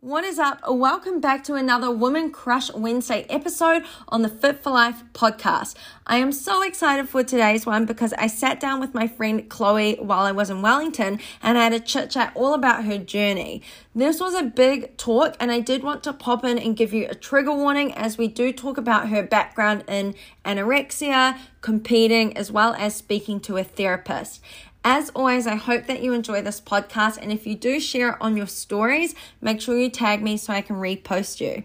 What is up? Welcome back to another Woman Crush Wednesday episode on the Fit for Life podcast. I am so excited for today's one because I sat down with my friend Chloe while I was in Wellington and I had a chit chat all about her journey. This was a big talk, and I did want to pop in and give you a trigger warning as we do talk about her background in anorexia, competing, as well as speaking to a therapist. As always, I hope that you enjoy this podcast. And if you do share it on your stories, make sure you tag me so I can repost you.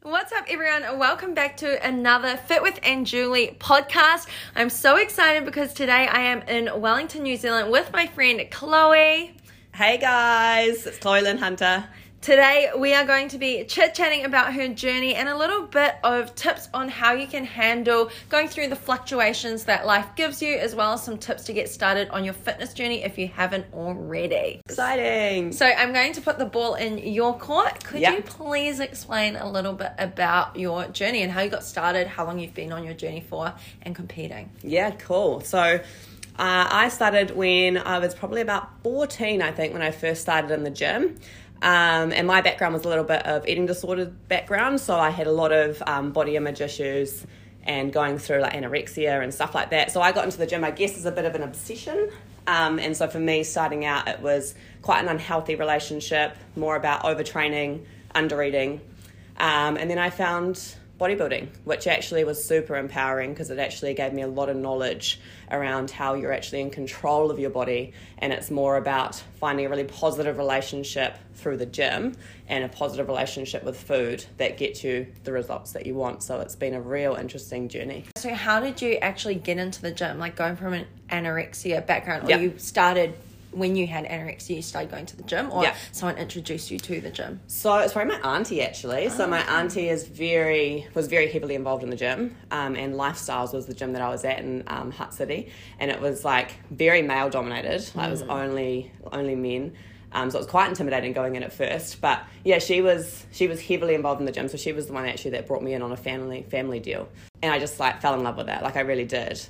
What's up, everyone? Welcome back to another Fit with Anne Julie podcast. I'm so excited because today I am in Wellington, New Zealand with my friend Chloe. Hey guys, it's Chloe Lynn Hunter. Today, we are going to be chit chatting about her journey and a little bit of tips on how you can handle going through the fluctuations that life gives you, as well as some tips to get started on your fitness journey if you haven't already. Exciting. So, I'm going to put the ball in your court. Could Yep. you please explain a little bit about your journey and how you got started, how long you've been on your journey for, and competing? Yeah, cool. So uh, I started when I was probably about 14, I think, when I first started in the gym. Um, and my background was a little bit of eating disorder background, so I had a lot of um, body image issues and going through like anorexia and stuff like that. So I got into the gym, I guess, as a bit of an obsession. Um, and so for me, starting out, it was quite an unhealthy relationship, more about overtraining, undereating. Um, and then I found bodybuilding, which actually was super empowering because it actually gave me a lot of knowledge around how you're actually in control of your body. And it's more about finding a really positive relationship through the gym and a positive relationship with food that gets you the results that you want. So it's been a real interesting journey. So, how did you actually get into the gym? Like going from an anorexia background, or Yeah. you started when you had anorexia, you started going to the gym, or Yeah. someone introduced you to the gym? So it's probably my auntie actually. So my auntie is very was very heavily involved in the gym, um, and Lifestyles was the gym that I was at in um, Hutt City, and it was like very male dominated. Like it was only only men. Um, so it was quite intimidating going in at first, but yeah, she was she was heavily involved in the gym. So she was the one actually that brought me in on a family family deal, and I just like fell in love with that. Like I really did,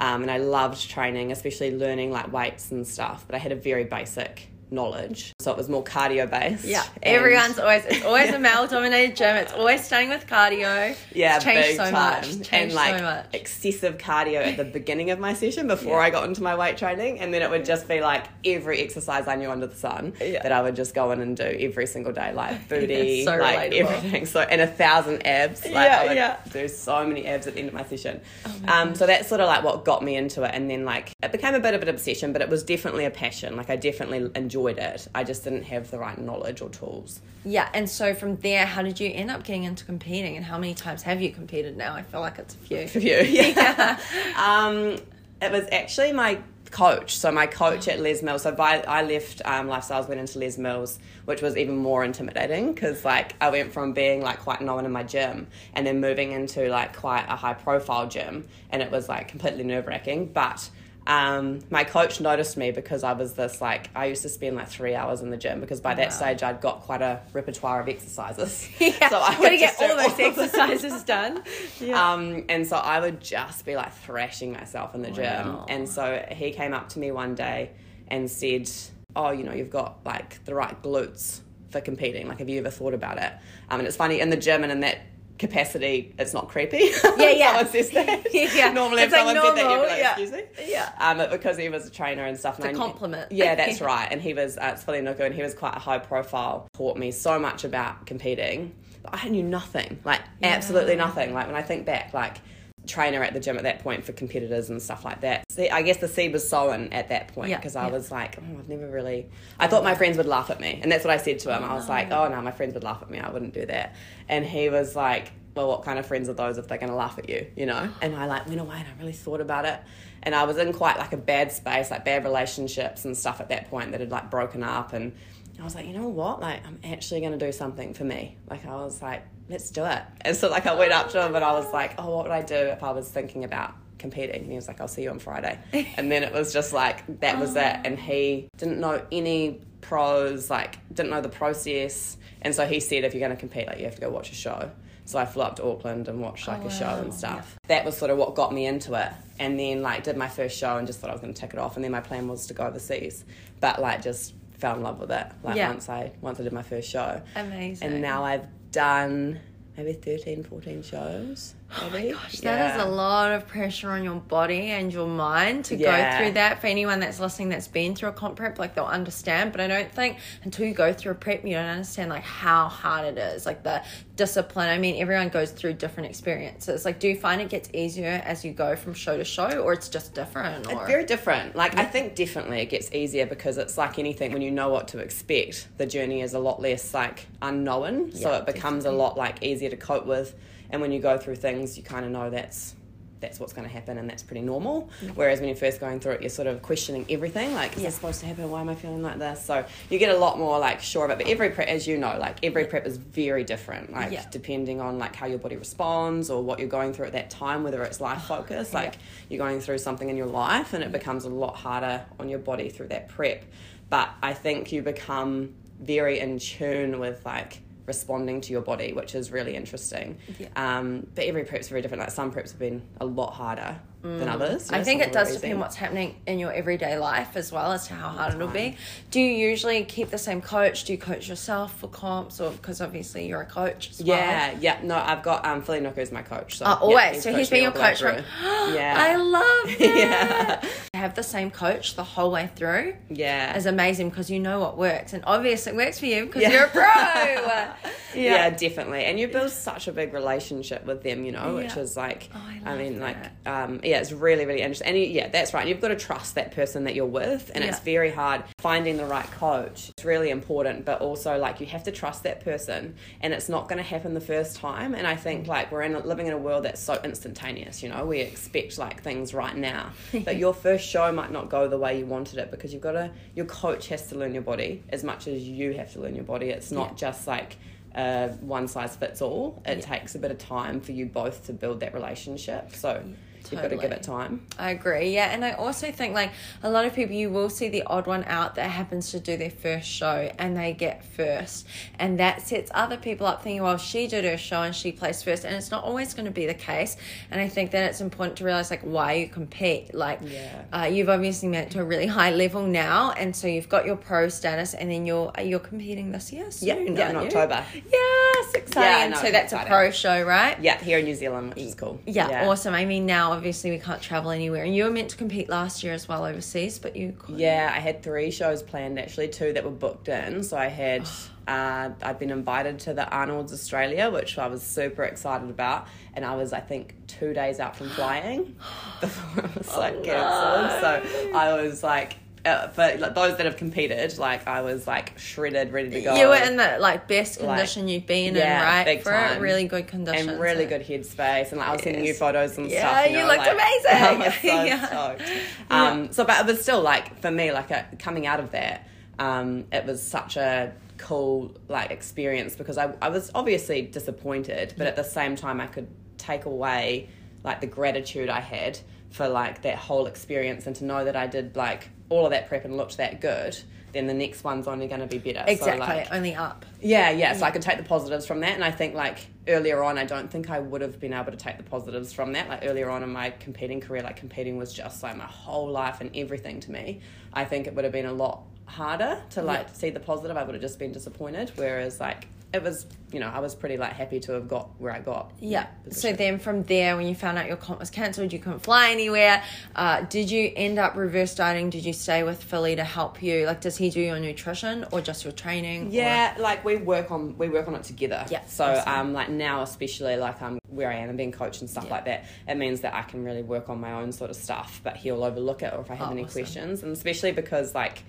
um, and I loved training, especially learning like weights and stuff. But I had a very basic knowledge, so it was more cardio based. Yeah, everyone's always it's always a male dominated gym. It's always starting with cardio. Yeah, it's changed so time. much. Changed and like so much. excessive cardio at the beginning of my session before I got into my weight training, and then it would just be like every exercise I knew under the sun Yeah. that I would just go in and do every single day, like booty, so like relatable. everything. So and a thousand abs. Like Yeah, I would yeah. do so many abs at the end of my session. Oh um, so that's sort of like what got me into it, and then like it became a bit of an obsession, but it was definitely a passion. Like I definitely enjoyed it. I just didn't have the right knowledge or tools. Yeah, and so from there, how did you end up getting into competing, and how many times have you competed now? I feel like it's a few. for you. Yeah. um, it was actually my coach. So my coach at Les Mills. So I, I left um, Lifestyles, went into Les Mills, which was even more intimidating because like I went from being like quite known in my gym and then moving into like quite a high profile gym, and it was like completely nerve wracking. But um, my coach noticed me because I was this like I used to spend like three hours in the gym because by that Wow. stage I'd got quite a repertoire of exercises. Yeah, so I would get all those exercises done. Yeah. Um, and so I would just be like thrashing myself in the gym. And so he came up to me one day and said, Oh, you know, you've got like the right glutes for competing. Like, have you ever thought about it? Um, and it's funny in the gym and in that capacity, it's not creepy. Yeah, yeah. someone says that. Yeah. Normally, It's if like someone said that, you'd be like, yeah. excuse me. Yeah. Um, but because he was a trainer and stuff. It's a and I knew- compliment. Yeah, that's right. And he was, uh, it's Fili Nuku, and he was quite a high profile, taught me so much about competing. But I knew nothing, like absolutely nothing. Like when I think back, like trainer at the gym at that point for competitors and stuff like that. See, I guess the seed was sown at that point Yeah, because I yeah. was like, oh, I've never really. I thought my friends would laugh at me, and that's what I said to him. I was like, oh no, my friends would laugh at me. I wouldn't do that. And he was like, well, what kind of friends are those if they're going to laugh at you, you know? And I like went away and I really thought about it. And I was in quite like a bad space, like bad relationships and stuff at that point that had like broken up. And I was like, you know what? Like, I'm actually going to do something for me. Like, I was like, let's do it. And so, like, I went up to him and I was like, oh, what would I do if I was thinking about competing? And he was like, I'll see you on Friday. And then it was just like, that was it. And he didn't know any pros, like, didn't know the process. And so he said, if you're going to compete, like, you have to go watch a show. So I flew up to Auckland and watched like a oh, show wow. and stuff. That was sort of what got me into it. And then like did my first show and just thought I was going to tick it off. And then my plan was to go overseas, but like just fell in love with it. Like Yeah. once I once I did my first show. Amazing. And now I've done maybe 13, 14 shows. Oh Gosh, that is a lot of pressure on your body and your mind to Yeah. go through that. For anyone that's listening that's been through a comp prep, like they'll understand. But I don't think until you go through a prep, you don't understand like how hard it is, like the discipline. I mean, everyone goes through different experiences. Like, do you find it gets easier as you go from show to show, or it's just different? Or It's very different. Like I think definitely it gets easier because it's like anything when you know what to expect, the journey is a lot less like unknown. so it becomes a lot like easier to cope with. And when you go through things, you kind of know that's that's what's going to happen and that's pretty normal. Mm-hmm. Whereas when you're first going through it, you're sort of questioning everything. Like, is Yeah. this supposed to happen? Why am I feeling like this? So you get a lot more like sure of it. But every prep, as you know, like every prep is very different. Like Yeah. depending on like how your body responds or what you're going through at that time, whether it's life oh, focus, like you're going through something in your life and it mm-hmm. becomes a lot harder on your body through that prep. But I think you become very in tune with like responding to your body, which is really interesting. Yeah. Um, but every prep's very different. Like some preps have been a lot harder than others. Mm. I think it does depend what's happening in your everyday life as well as to how hard it'll be. Do you usually keep the same coach? Do you coach yourself for comps, or because obviously you're a coach as well? Yeah, yeah. No, I've got um, Fili Nuku as my coach. So Oh, yeah, always. so he's been your all the way coach from. yeah. I love that. Yeah. Have the same coach the whole way through. Yeah. Is amazing because you know what works, and obviously it works for you because Yeah. you're a pro. yeah. yeah. definitely. And you build such a big relationship with them, you know, which Yeah. is like, Oh, I I, mean, that. like, um, yeah, it's really, really interesting. And you, yeah, that's right. And You've got to trust that person that you're with, and it's very hard finding the right coach. It's really important, but also like you have to trust that person, and it's not going to happen the first time. And I think like we're in living in a world that's so instantaneous. You know, we expect like things right now, but your first show might not go the way you wanted it because you've got to. Your coach has to learn your body as much as you have to learn your body. It's not Yeah. just like uh, one size fits all. It takes a bit of time for you both to build that relationship. So you've got to give it time. I agree. Yeah, and I also think like a lot of people, you will see the odd one out that happens to do their first show and they get first, and that sets other people up thinking, well, she did her show and she placed first, and it's not always going to be the case. And I think that it's important to realize like why you compete. Like, Yeah. uh, you've obviously made it to a really high level now, and so you've got your pro status, and then you're you're competing this year. Yeah, soon, yeah, in you? October. Yes, exciting. know, so it's that's a pro show, right? Yeah, here in New Zealand, which is cool. Yeah, awesome. I mean, now obviously we can't travel anywhere, and you were meant to compete last year as well overseas, but you couldn't. Yeah, I had three shows planned actually, two that were booked in. So I had, uh, I'd been invited to the Arnold's Australia, which I was super excited about, and I was I think two days out from flying before it was like cancelled. So I was like, uh, for like, those that have competed, like I was like shredded, ready to go. You were in the like best Like, condition you've been yeah, in, right? big For time. really good condition and really so- good headspace, and like I was sending you photos and Yeah, stuff. you know, looked like, amazing. I was so Yeah. stoked. Um, So, but it was still like for me, like a, coming out of that, um, it was such a cool like experience because I, I was obviously disappointed, but at the same time, I could take away like the gratitude I had for like that whole experience and to know that I did like all of that prep and looked that good. Then the next one's only going to be better. So, Exactly, like, only up. yeah, yeah. So I could take the positives from that, and I think like earlier on, I don't think I would have been able to take the positives from that. Like earlier on in my competing career, like competing was just like my whole life and everything to me. I think it would have been a lot harder to like see the positive. I would have just been disappointed. Whereas like it was, you know, I was pretty like happy to have got where I got. Yeah. So then from there, when you found out your comp was cancelled, you couldn't fly anywhere. Uh, did you end up reverse dieting? Did you stay with Fili to help you? Like, does he do your nutrition or just your training? or- Yeah, like we work on we work on it together. Yeah, So awesome. um like now especially like um where I am and being coached and stuff Yeah. like that, it means that I can really work on my own sort of stuff, but he'll overlook it or if I have Oh, any awesome. questions. And especially because like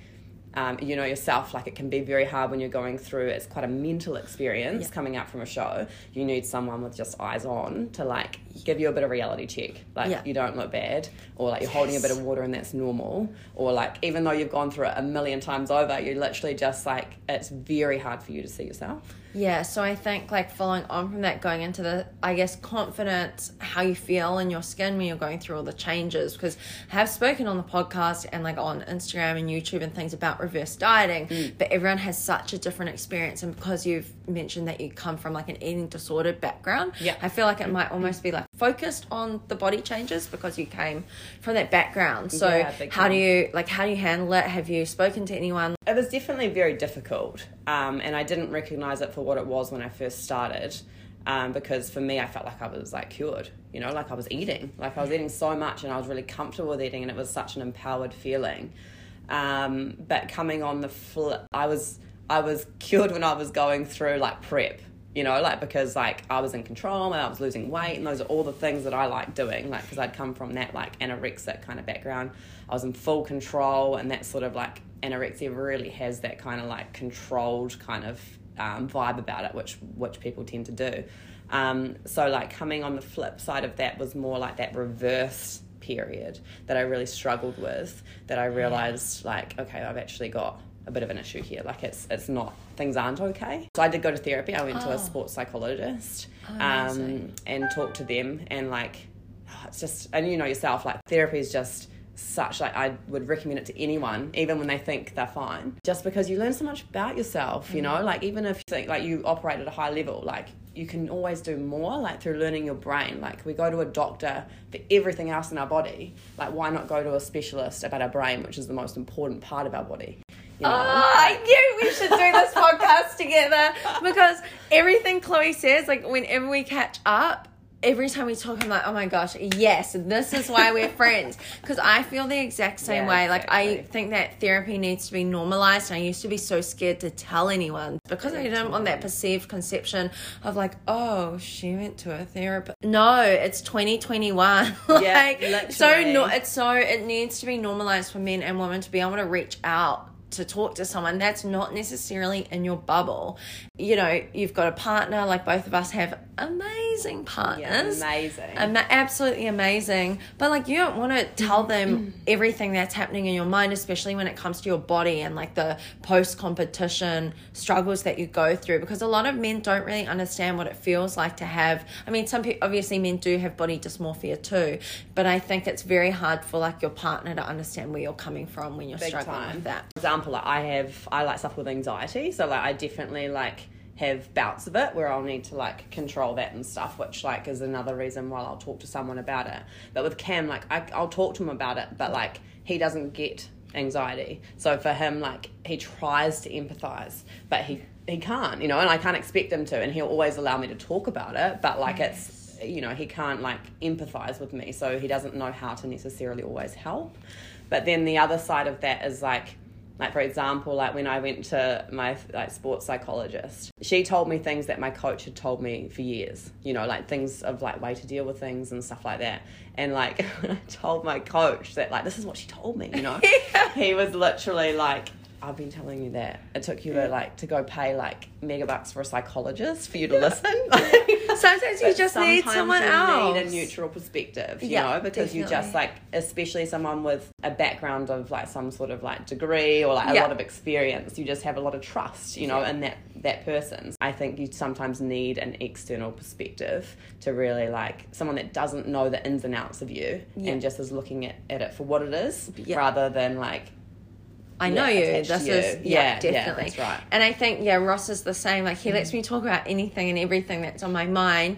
um, you know yourself, like it can be very hard when you're going through. It's quite a mental experience Yeah. coming out from a show. You need someone with just eyes on to like give you a bit of reality check. Like Yeah. you don't look bad, or like you're holding a bit of water and that's normal, or like even though you've gone through it a million times over, you're literally just like it's very hard for you to see yourself. Yeah, so I think like following on from that, going into the, I guess, confidence, how you feel in your skin when you're going through all the changes. Because I have spoken on the podcast and like on Instagram and YouTube and things about reverse dieting, but everyone has such a different experience. And because you've mentioned that you come from like an eating disordered background, Yeah. I feel like it might almost be like focused on the body changes because you came from that background. So Yeah, how do you like how do you handle it? Have you spoken to anyone? It was definitely very difficult, um, and I didn't recognize it for what it was when I first started. Um, because for me, I felt like I was like cured, you know, like I was eating, like I was eating so much, and I was really comfortable with eating, and it was such an empowered feeling. Um, but coming on the flip, I was I was cured when I was going through like prep, you know, like because like I was in control and I was losing weight, and those are all the things that I like doing, like because I'd come from that like anorexic kind of background. I was in full control, and that sort of like anorexia really has that kind of like controlled kind of um, vibe about it, which which people tend to do. Um, so like coming on the flip side of that was more like that reverse period that I really struggled with. That I realized like okay, I've actually got a bit of an issue here. Like it's it's not things aren't okay. So I did go to therapy. I went to Oh. a sports psychologist um, and talked to them and like oh, it's just and you know yourself like therapy is just such like I would recommend it to anyone even when they think they're fine. Just because you learn so much about yourself you mm. know? Like even if you think like you operate at a high level like you can always do more like through learning your brain. Like we go to a doctor for everything else in our body. Like why not go to a specialist about our brain which is the most important part of our body? You know? Oh, I knew we should do this podcast together because everything Chloe says, like whenever we catch up, every time we talk, I'm like, oh my gosh, yes, this is why we're friends. Because I feel the exact same Yeah, way. Like, I think that therapy needs to be normalized. I used to be so scared to tell anyone because I didn't want that perceived conception of like, oh, she went to a therapist. No, it's 2021. like, so literally. no, it's so, it needs to be normalized for men and women to be able to reach out to talk to someone that's not necessarily in your bubble. You know, you've got a partner, like both of us have amazing yeah, partners. amazing Ama- absolutely amazing. But like, you don't want to tell them mm-hmm. everything that's happening in your mind, especially when it comes to your body and like the post competition struggles that you go through. Because a lot of men don't really understand what it feels like to have. I mean, some people, obviously, men do have body dysmorphia too, but I think it's very hard for like your partner to understand where you're coming from when you're Big struggling time. with that. For example, like I have I like suffer with anxiety, so like I definitely like have bouts of it where I'll need to like control that and stuff, which like is another reason why I'll talk to someone about it. But with Cam, like I, I'll talk to him about it, but like he doesn't get anxiety, so for him, like he tries to empathize, but he he can't, you know, and I can't expect him to, and he'll always allow me to talk about it, but like mm-hmm. it's you know he can't like empathize with me so he doesn't know how to necessarily always help. But then the other side of that is like like for example like when i went to my like sports psychologist she told me things that my coach had told me for years you know like things of like way to deal with things and stuff like that. And like when i told my coach that like this is what she told me you know? He was literally like I've been telling you that it took you to like to go pay like megabucks for a psychologist for you to listen. Sometimes you But just need sometimes someone you else. Need a neutral perspective, you Yeah, know, because you just like, especially someone with a background of like some sort of like degree or like a Yeah. lot of experience, you just have a lot of trust, you know, Yeah. in that that person. I think you sometimes need an external perspective to really like someone that doesn't know the ins and outs of you Yeah. and just is looking at, at it for what it is Yeah. rather than like I know yeah, you. This to is you. yeah, Yeah, yeah, definitely. that's right. And I think yeah, Ross is the same. Like he mm. lets me talk about anything and everything that's on my mind.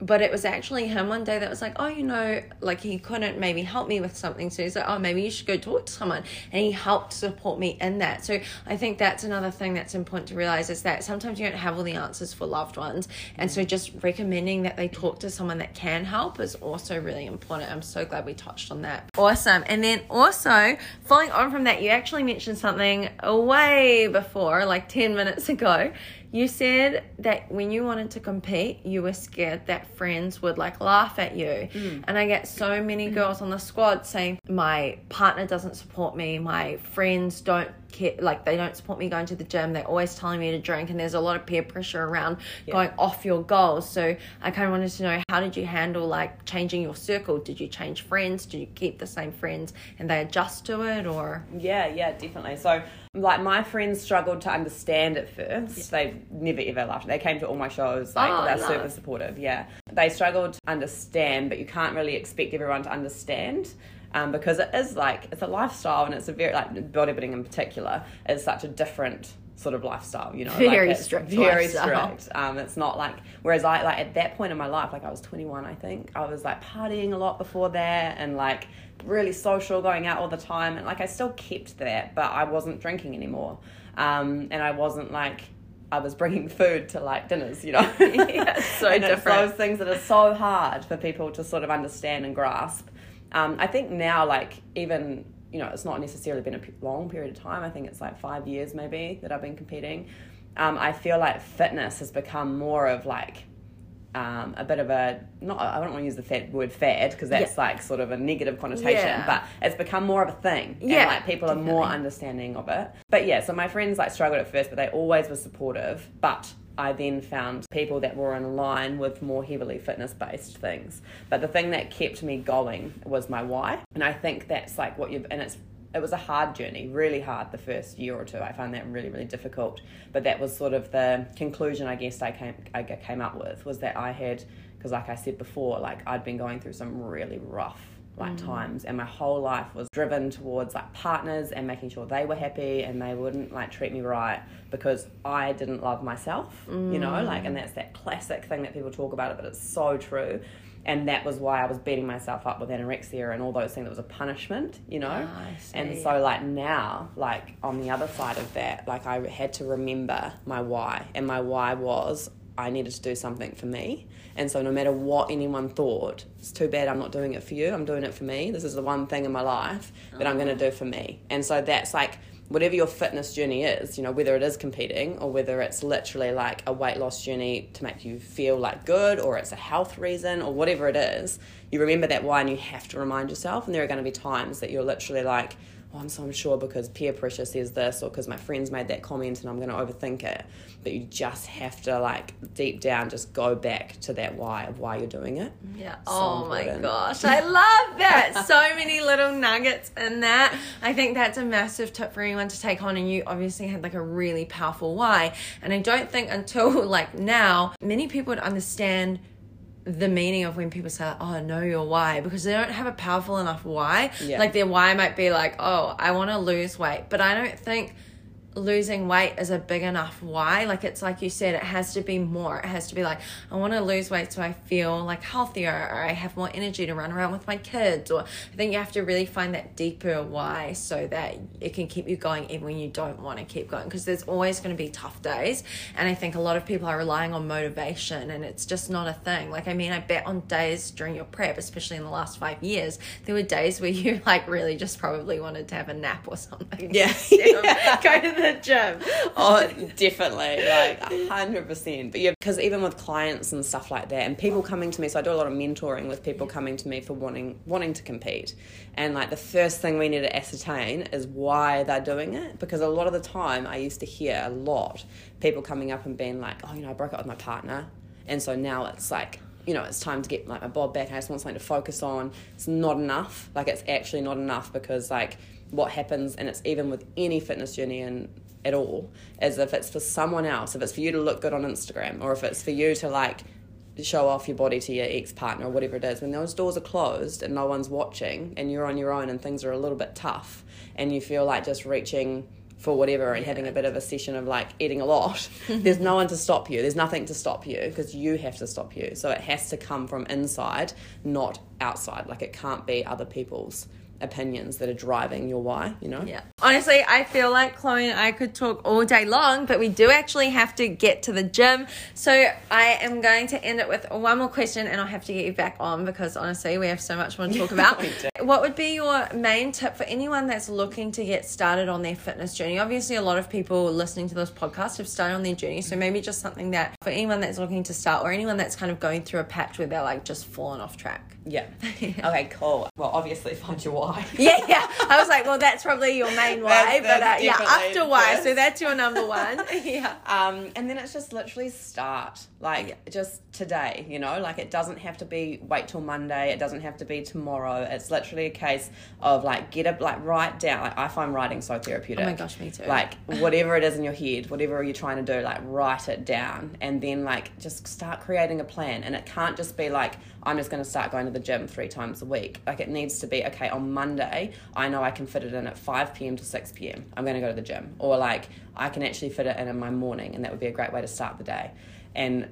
But it was actually him one day that was like, oh, you know, like he couldn't maybe help me with something. So he's like, oh, maybe you should go talk to someone. And he helped support me in that. So I think that's another thing that's important to realize is that sometimes you don't have all the answers for loved ones. And so mm. just recommending that they talk to someone that can help is also really important. I'm so glad we touched on that. Awesome. And then also, following on from that, you actually mentioned something way before, like 10 minutes ago. You said that when you wanted to compete, you were scared that friends would like laugh at you. Mm. And I get so many girls on the squad saying, My partner doesn't support me, my friends don't care, like they don't support me going to the gym, they're always telling me to drink, and there's a lot of peer pressure around going off your goals. So I kind of wanted to know how did you handle like changing your circle? Did you change friends? Did you keep the same friends and they adjust to it or? Yeah, yeah, definitely. So, like, my friends struggled to understand at first. They never ever laughed. They came to all my shows. Like, Oh, they're super supportive. Yeah, they struggled to understand, but you can't really expect everyone to understand. Um, because it is like it's a lifestyle and it's a very like bodybuilding in particular is such a different sort of lifestyle, you know, Very like strict very lifestyle. strict. Um, it's not like whereas I like at that point in my life, like I was 21, I think I was like partying a lot before that and like really social, going out all the time, and like I still kept that, but I wasn't drinking anymore, um, and I wasn't like. I was bringing food to like dinners, you know. Yeah, so different. those things that are so hard for people to sort of understand and grasp. Um, I think now, like even you know, it's not necessarily been a long period of time. I think it's like five years maybe that I've been competing. Um, I feel like fitness has become more of like um, a bit of a not. I don't want to use the fat word fad because that's Yeah. like sort of a negative connotation, Yeah. but it's become more of a thing. Yeah, and like people are more understanding of it. But yeah, so my friends like struggled at first, but they always were supportive. But I then found people that were in line with more heavily fitness based things. But the thing that kept me going was my why. And I think that's like what you've, and it's, it was a hard journey, really hard the first year or two. I found that really, really difficult. But that was sort of the conclusion I guess I came, I came up with was that I had, because like I said before, like I'd been going through some really rough like mm. times and my whole life was driven towards like partners and making sure they were happy and they wouldn't like treat me right because I didn't love myself you know? Mm. Like and that's that classic thing that people talk about it but it's so true. And that was why I was beating myself up with anorexia and all those things. It was a punishment you know? Ah, see. and so like now like on the other side of that like I had to remember my why. And my why was I needed to do something for me. And so no matter what anyone thought, it's too bad I'm not doing it for you. I'm doing it for me. This is the one thing in my life that I'm going to oh. do for me. And so that's like whatever your fitness journey is, you know, whether it is competing or whether it's literally like a weight loss journey to make you feel like good or it's a health reason or whatever it is, you remember that why and you have to remind yourself. And there are going to be times that you're literally like, oh, I'm so unsure because peer pressure says this or because my friends made that comment and I'm going to overthink it. But you just have to, like, deep down, just go back to that why of why you're doing it. Yeah. So oh my gosh. I love that. so many little nuggets in that. I think that's a massive tip for anyone to take on. And you obviously had like a really powerful why. And I don't think until like now, many people would understand the meaning of when people say, "Oh, know your why," because they don't have a powerful enough why. Yeah. Like their why might be like, "Oh, I want to lose weight," but I don't think losing weight is a big enough why. Like it's like you said, it has to be more. It has to be like, I want to lose weight so I feel like healthier or I have more energy to run around with my kids. Or I think you have to really find that deeper why so that it can keep you going even when you don't want to keep going. Because there's always going to be tough days. And I think a lot of people are relying on motivation and it's just not a thing. Like, I mean, I bet on days during your prep, especially in the last five years, there were days where you like really just probably wanted to have a nap or something. Yeah. Of Go to the gym. oh, definitely, like a hundred percent. But yeah, because even with clients and stuff like that, and people coming to me, so I do a lot of mentoring with people coming to me for wanting wanting to compete, and like the first thing we need to ascertain is why they're doing it. Because a lot of the time, I used to hear a lot people coming up and being like, "Oh, you know, I broke up with my partner, and so now it's like." You know, it's time to get like my bob back. I just want something to focus on. It's not enough. Like it's actually not enough because like what happens, and it's even with any fitness journey and at all as if it's for someone else if it's for you to look good on instagram or if it's for you to like show off your body to your ex-partner or whatever it is when those doors are closed and no one's watching and you're on your own and things are a little bit tough and you feel like just reaching for whatever and having a bit of a session of like eating a lot. There's no one to stop you. There's nothing to stop you because you have to stop you. So it has to come from inside not outside. Like it can't be other people's opinions that are driving your why you know? Yeah. Honestly, I feel like Chloe and I could talk all day long, but we do actually have to get to the gym. So I am going to end it with one more question and I'll have to get you back on because honestly, we have so much more to talk about. What would be your main tip for anyone that's looking to get started on their fitness journey? Obviously, a lot of people listening to this podcast have started on their journey. So maybe just something that for anyone that's looking to start or anyone that's kind of going through a patch where they're like just fallen off track. Yeah. Okay, cool. Well, obviously, find your why. Yeah, yeah. I was like, well, that's probably your main why, but uh, yeah, after why. first. So that's your number one. yeah. Um, and then it's just literally start. Like, just today, you know? Like, it doesn't have to be wait till Monday. It doesn't have to be tomorrow. It's literally a case of, like, get it, like, write down. Like, I find writing so therapeutic. Oh my gosh, me too. Like, whatever it is in your head, whatever you're trying to do, like, write it down. And then, like, just start creating a plan. And it can't just be like, I'm just going to start going to the gym three times a week. Like, it needs to be, okay, on Monday, I know I can fit it in at 5 p.m. to 6 p.m. I'm going to go to the gym. Or like, I can actually fit it in in my morning, and that would be a great way to start the day. And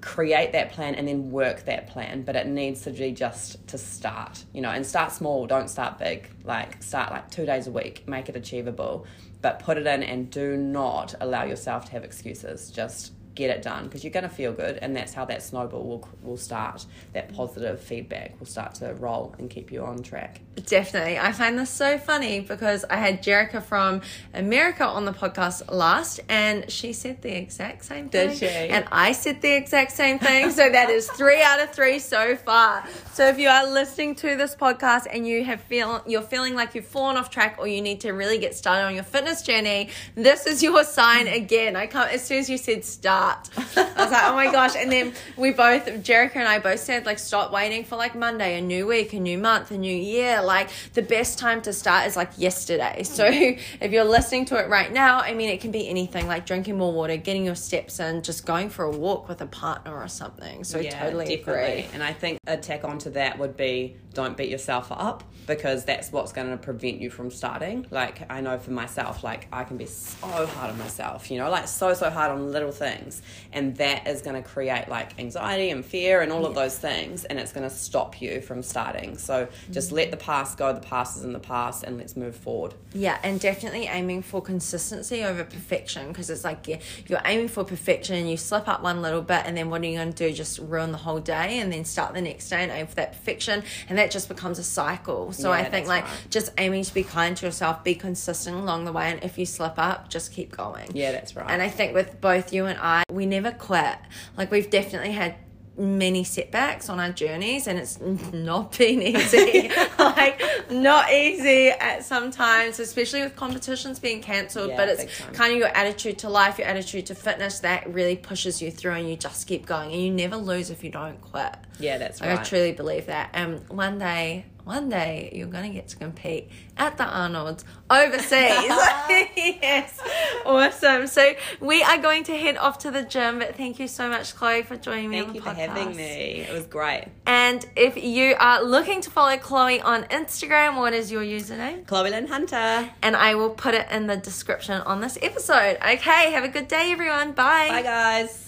create that plan and then work that plan but it needs to be just to start you know and start small don't start big like start like two days a week make it achievable but put it in and do not allow yourself to have excuses just get it done because you're going to feel good and that's how that snowball will, will start that positive feedback will start to roll and keep you on track Definitely. I find this so funny because I had Jerica from America on the podcast last and she said the exact same thing. Did she? And I said the exact same thing. So that is three out of three so far. So if you are listening to this podcast and you have feel you're feeling like you've fallen off track or you need to really get started on your fitness journey, this is your sign again. I can't as soon as you said start. I was like, oh my gosh. And then we both Jerica and I both said like stop waiting for like Monday, a new week, a new month, a new year like the best time to start is like yesterday. So if you're listening to it right now, I mean, it can be anything like drinking more water, getting your steps in, just going for a walk with a partner or something. So totally agree. And I think a tack onto that would be don't beat yourself up because that's what's going to prevent you from starting. Like I know for myself, like I can be so hard on myself, you know, like so so hard on little things, and that is going to create like anxiety and fear and all of those things, and it's going to stop you from starting. So just mm-hmm. let the past go. The past is in the past, and let's move forward. Yeah, and definitely aiming for consistency over perfection because it's like yeah, you're aiming for perfection and you slip up one little bit, and then what are you going to do? Just ruin the whole day, and then start the next day and aim for that perfection, and that just becomes a cycle. So yeah, I think like right. just aiming to be kind to yourself, be consistent along the way, and if you slip up, just keep going. Yeah, that's right. And I think with both you and I, we never quit. Like we've definitely had many setbacks on our journeys and it's not been easy. Like not easy at sometimes especially with competitions being cancelled yeah, but it's kind of your attitude to life your attitude to fitness that really pushes you through and you just keep going and you never lose if you don't quit. Yeah that's right i truly believe that. And one day one day you're going to get to compete at the Arnold's overseas. yes. Awesome. So we are going to head off to the gym, but thank you so much, Chloe, for joining me thank on the podcast. Thank you for having me. It was great. And if you are looking to follow Chloe on Instagram, what is your username? Chloe Lynn Hunter. And I will put it in the description on this episode. Okay, have a good day, everyone. Bye. Bye, guys.